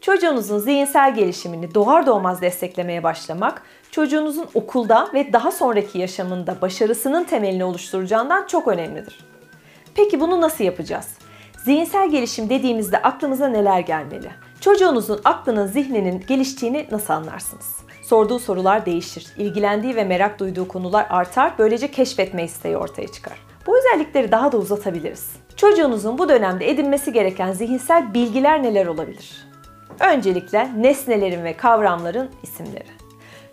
Çocuğunuzun zihinsel gelişimini doğar doğmaz desteklemeye başlamak, çocuğunuzun okulda ve daha sonraki yaşamında başarısının temelini oluşturacağından çok önemlidir. Peki bunu nasıl yapacağız? Zihinsel gelişim dediğimizde aklımıza neler gelmeli? Çocuğunuzun aklının, zihninin geliştiğini nasıl anlarsınız? Sorduğu sorular değişir. İlgilendiği ve merak duyduğu konular artar. Böylece keşfetme isteği ortaya çıkar. Bu özellikleri daha da uzatabiliriz. Çocuğunuzun bu dönemde edinmesi gereken zihinsel bilgiler neler olabilir? Öncelikle nesnelerin ve kavramların isimleri.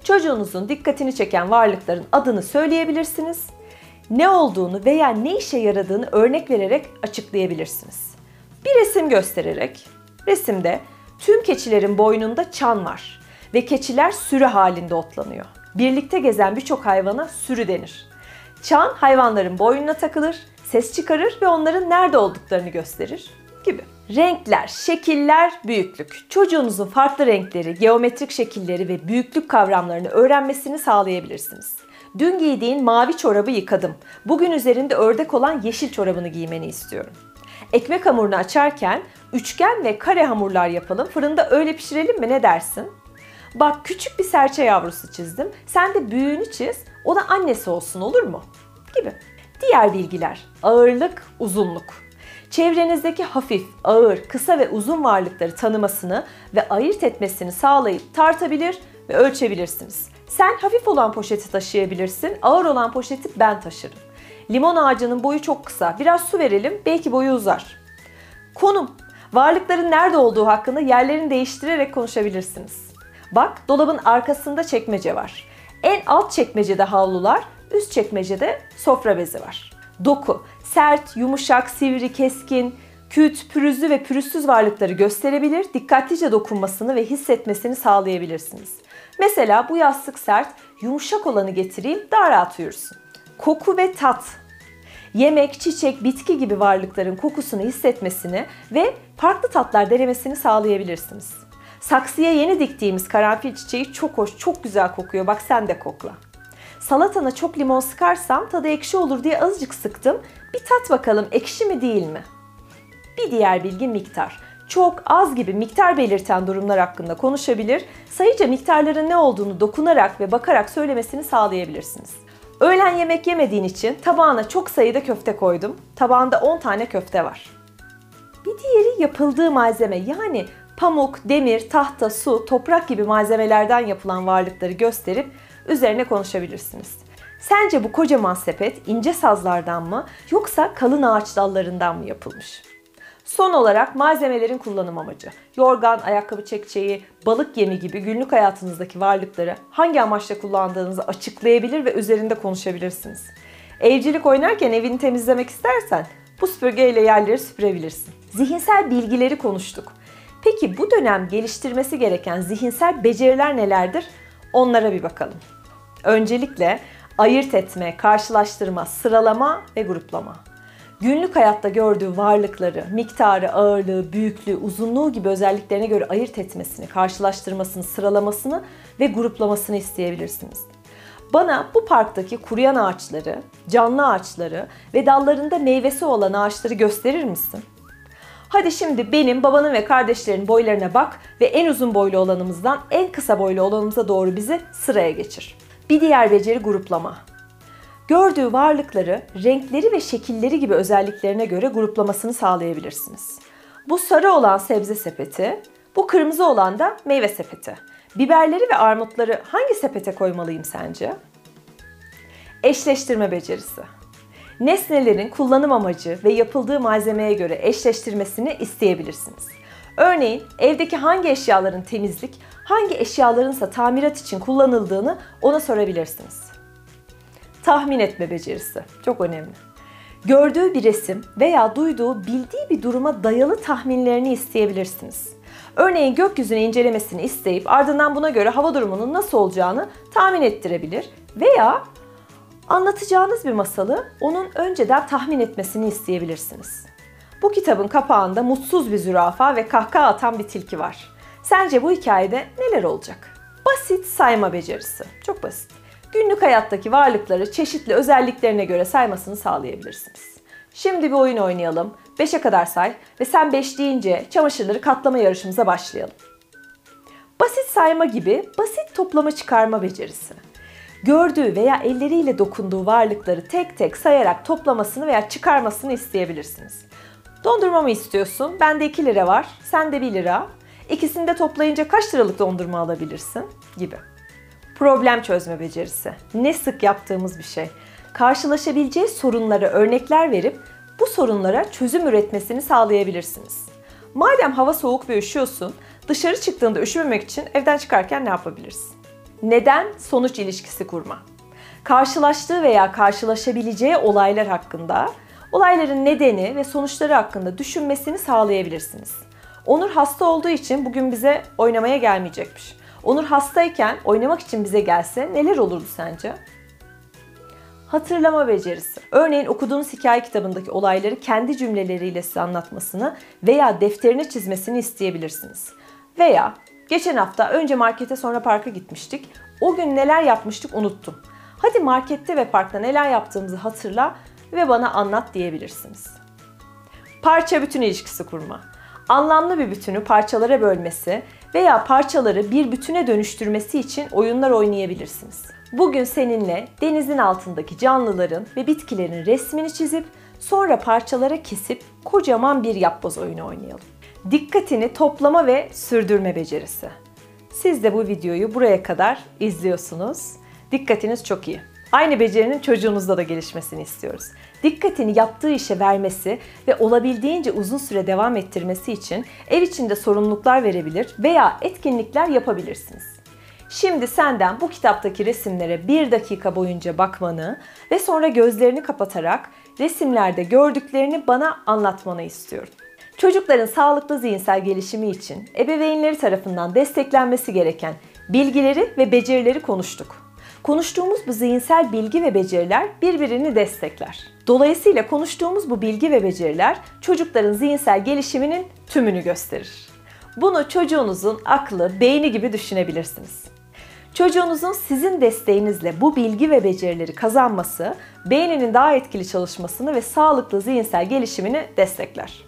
Çocuğunuzun dikkatini çeken varlıkların adını söyleyebilirsiniz. Ne olduğunu veya ne işe yaradığını örnek vererek açıklayabilirsiniz. Bir resim göstererek, resimde tüm keçilerin boynunda çan var ve keçiler sürü halinde otlanıyor. Birlikte gezen birçok hayvana sürü denir. Çan hayvanların boynuna takılır, ses çıkarır ve onların nerede olduklarını gösterir gibi. Renkler, şekiller, büyüklük. Çocuğunuzun farklı renkleri, geometrik şekilleri ve büyüklük kavramlarını öğrenmesini sağlayabilirsiniz. Dün giydiğin mavi çorabı yıkadım. Bugün üzerinde ördek olan yeşil çorabını giymeni istiyorum. Ekmek hamurunu açarken üçgen ve kare hamurlar yapalım. Fırında öyle pişirelim mi ne dersin? Bak küçük bir serçe yavrusu çizdim. Sen de büyüğünü çiz. O da annesi olsun olur mu? Gibi. Diğer bilgiler. Ağırlık, uzunluk. Çevrenizdeki hafif, ağır, kısa ve uzun varlıkları tanımasını ve ayırt etmesini sağlayıp tartabilir ve ölçebilirsiniz. Sen hafif olan poşeti taşıyabilirsin, ağır olan poşeti ben taşırım. Limon ağacının boyu çok kısa. Biraz su verelim, belki boyu uzar. Konum. Varlıkların nerede olduğu hakkında yerlerini değiştirerek konuşabilirsiniz. Bak, dolabın arkasında çekmece var. En alt çekmecede havlular, üst çekmecede sofra bezi var. Doku. Sert, yumuşak, sivri, keskin, küt, pürüzlü ve pürüzsüz varlıkları gösterebilir, dikkatlice dokunmasını ve hissetmesini sağlayabilirsiniz. Mesela bu yastık sert, yumuşak olanı getireyim, daha rahat uyursun. Koku ve tat. Yemek, çiçek, bitki gibi varlıkların kokusunu hissetmesini ve farklı tatlar denemesini sağlayabilirsiniz. Saksıya yeni diktiğimiz karanfil çiçeği çok hoş, çok güzel kokuyor. Bak sen de kokla. Salatana çok limon sıkarsam tadı ekşi olur diye azıcık sıktım. Bir tat bakalım ekşi mi değil mi? Bir diğer bilgi miktar. Çok az gibi miktar belirten durumlar hakkında konuşabilir, sayıca miktarların ne olduğunu dokunarak ve bakarak söylemesini sağlayabilirsiniz. Öğlen yemek yemediğin için tabağına çok sayıda köfte koydum. Tabağında 10 tane köfte var. Bir diğeri yapıldığı malzeme yani pamuk, demir, tahta, su, toprak gibi malzemelerden yapılan varlıkları gösterip üzerine konuşabilirsiniz. Sence bu kocaman sepet ince sazlardan mı yoksa kalın ağaç dallarından mı yapılmış? Son olarak malzemelerin kullanım amacı. Yorgan, ayakkabı çekçeği, balık yemi gibi günlük hayatınızdaki varlıkları hangi amaçla kullandığınızı açıklayabilir ve üzerinde konuşabilirsiniz. Evcilik oynarken evini temizlemek istersen bu süpürgeyle yerleri süpürebilirsin. Zihinsel bilgileri konuştuk. Peki bu dönem geliştirmesi gereken zihinsel beceriler nelerdir? Onlara bir bakalım. Öncelikle ayırt etme, karşılaştırma, sıralama ve gruplama. Günlük hayatta gördüğü varlıkları, miktarı, ağırlığı, büyüklüğü, uzunluğu gibi özelliklerine göre ayırt etmesini, karşılaştırmasını, sıralamasını ve gruplamasını isteyebilirsiniz. Bana bu parktaki kuruyan ağaçları, canlı ağaçları ve dallarında meyvesi olan ağaçları gösterir misin? Hadi şimdi benim, babanın ve kardeşlerin boylarına bak ve en uzun boylu olanımızdan en kısa boylu olanımıza doğru bizi sıraya geçir. Bir diğer beceri gruplama. Gördüğü varlıkları, renkleri ve şekilleri gibi özelliklerine göre gruplamasını sağlayabilirsiniz. Bu sarı olan sebze sepeti, bu kırmızı olan da meyve sepeti. Biberleri ve armutları hangi sepete koymalıyım sence? Eşleştirme becerisi. Nesnelerin kullanım amacı ve yapıldığı malzemeye göre eşleştirmesini isteyebilirsiniz. Örneğin evdeki hangi eşyaların temizlik, hangi eşyaların ise tamirat için kullanıldığını ona sorabilirsiniz. Tahmin etme becerisi çok önemli. Gördüğü bir resim veya duyduğu bildiği bir duruma dayalı tahminlerini isteyebilirsiniz. Örneğin gökyüzünü incelemesini isteyip ardından buna göre hava durumunun nasıl olacağını tahmin ettirebilir veya anlatacağınız bir masalı onun önceden tahmin etmesini isteyebilirsiniz. Bu kitabın kapağında mutsuz bir zürafa ve kahkaha atan bir tilki var. Sence bu hikayede neler olacak? Basit sayma becerisi. Çok basit. Günlük hayattaki varlıkları çeşitli özelliklerine göre saymasını sağlayabilirsiniz. Şimdi bir oyun oynayalım. 5'e kadar say ve sen 5 deyince çamaşırları katlama yarışımıza başlayalım. Basit sayma gibi basit toplama çıkarma becerisi. Gördüğü veya elleriyle dokunduğu varlıkları tek tek sayarak toplamasını veya çıkarmasını isteyebilirsiniz. Dondurma mı istiyorsun? Bende 2 lira var, sende 1 lira. İkisini de toplayınca kaç liralık dondurma alabilirsin? Gibi. Problem çözme becerisi. Ne sık yaptığımız bir şey. Karşılaşabileceği sorunlara örnekler verip bu sorunlara çözüm üretmesini sağlayabilirsiniz. Madem hava soğuk ve üşüyorsun, dışarı çıktığında üşümemek için evden çıkarken ne yapabilirsin? Neden sonuç ilişkisi kurma. Karşılaştığı veya karşılaşabileceği olaylar hakkında, olayların nedeni ve sonuçları hakkında düşünmesini sağlayabilirsiniz. Onur hasta olduğu için bugün bize oynamaya gelmeyecekmiş. Onur hastayken oynamak için bize gelse neler olurdu sence? Hatırlama becerisi. Örneğin okuduğunuz hikaye kitabındaki olayları kendi cümleleriyle size anlatmasını veya defterine çizmesini isteyebilirsiniz. Veya geçen hafta önce markete sonra parka gitmiştik. O gün neler yapmıştık unuttum. Hadi markette ve parkta neler yaptığımızı hatırla ve bana anlat diyebilirsiniz. Parça bütün ilişkisi kurma. Anlamlı bir bütünü parçalara bölmesi veya parçaları bir bütüne dönüştürmesi için oyunlar oynayabilirsiniz. Bugün seninle denizin altındaki canlıların ve bitkilerin resmini çizip sonra parçalara kesip kocaman bir yapboz oyunu oynayalım. Dikkatini toplama ve sürdürme becerisi. Siz de bu videoyu buraya kadar izliyorsunuz. Dikkatiniz çok iyi. Aynı becerinin çocuğunuzda da gelişmesini istiyoruz. Dikkatini yaptığı işe vermesi ve olabildiğince uzun süre devam ettirmesi için ev içinde sorumluluklar verebilir veya etkinlikler yapabilirsiniz. Şimdi senden bu kitaptaki resimlere bir dakika boyunca bakmanı ve sonra gözlerini kapatarak resimlerde gördüklerini bana anlatmanı istiyorum. Çocukların sağlıklı zihinsel gelişimi için ebeveynleri tarafından desteklenmesi gereken bilgileri ve becerileri konuştuk. Konuştuğumuz bu zihinsel bilgi ve beceriler birbirini destekler. Dolayısıyla konuştuğumuz bu bilgi ve beceriler çocukların zihinsel gelişiminin tümünü gösterir. Bunu çocuğunuzun aklı, beyni gibi düşünebilirsiniz. Çocuğunuzun sizin desteğinizle bu bilgi ve becerileri kazanması, beyninin daha etkili çalışmasını ve sağlıklı zihinsel gelişimini destekler.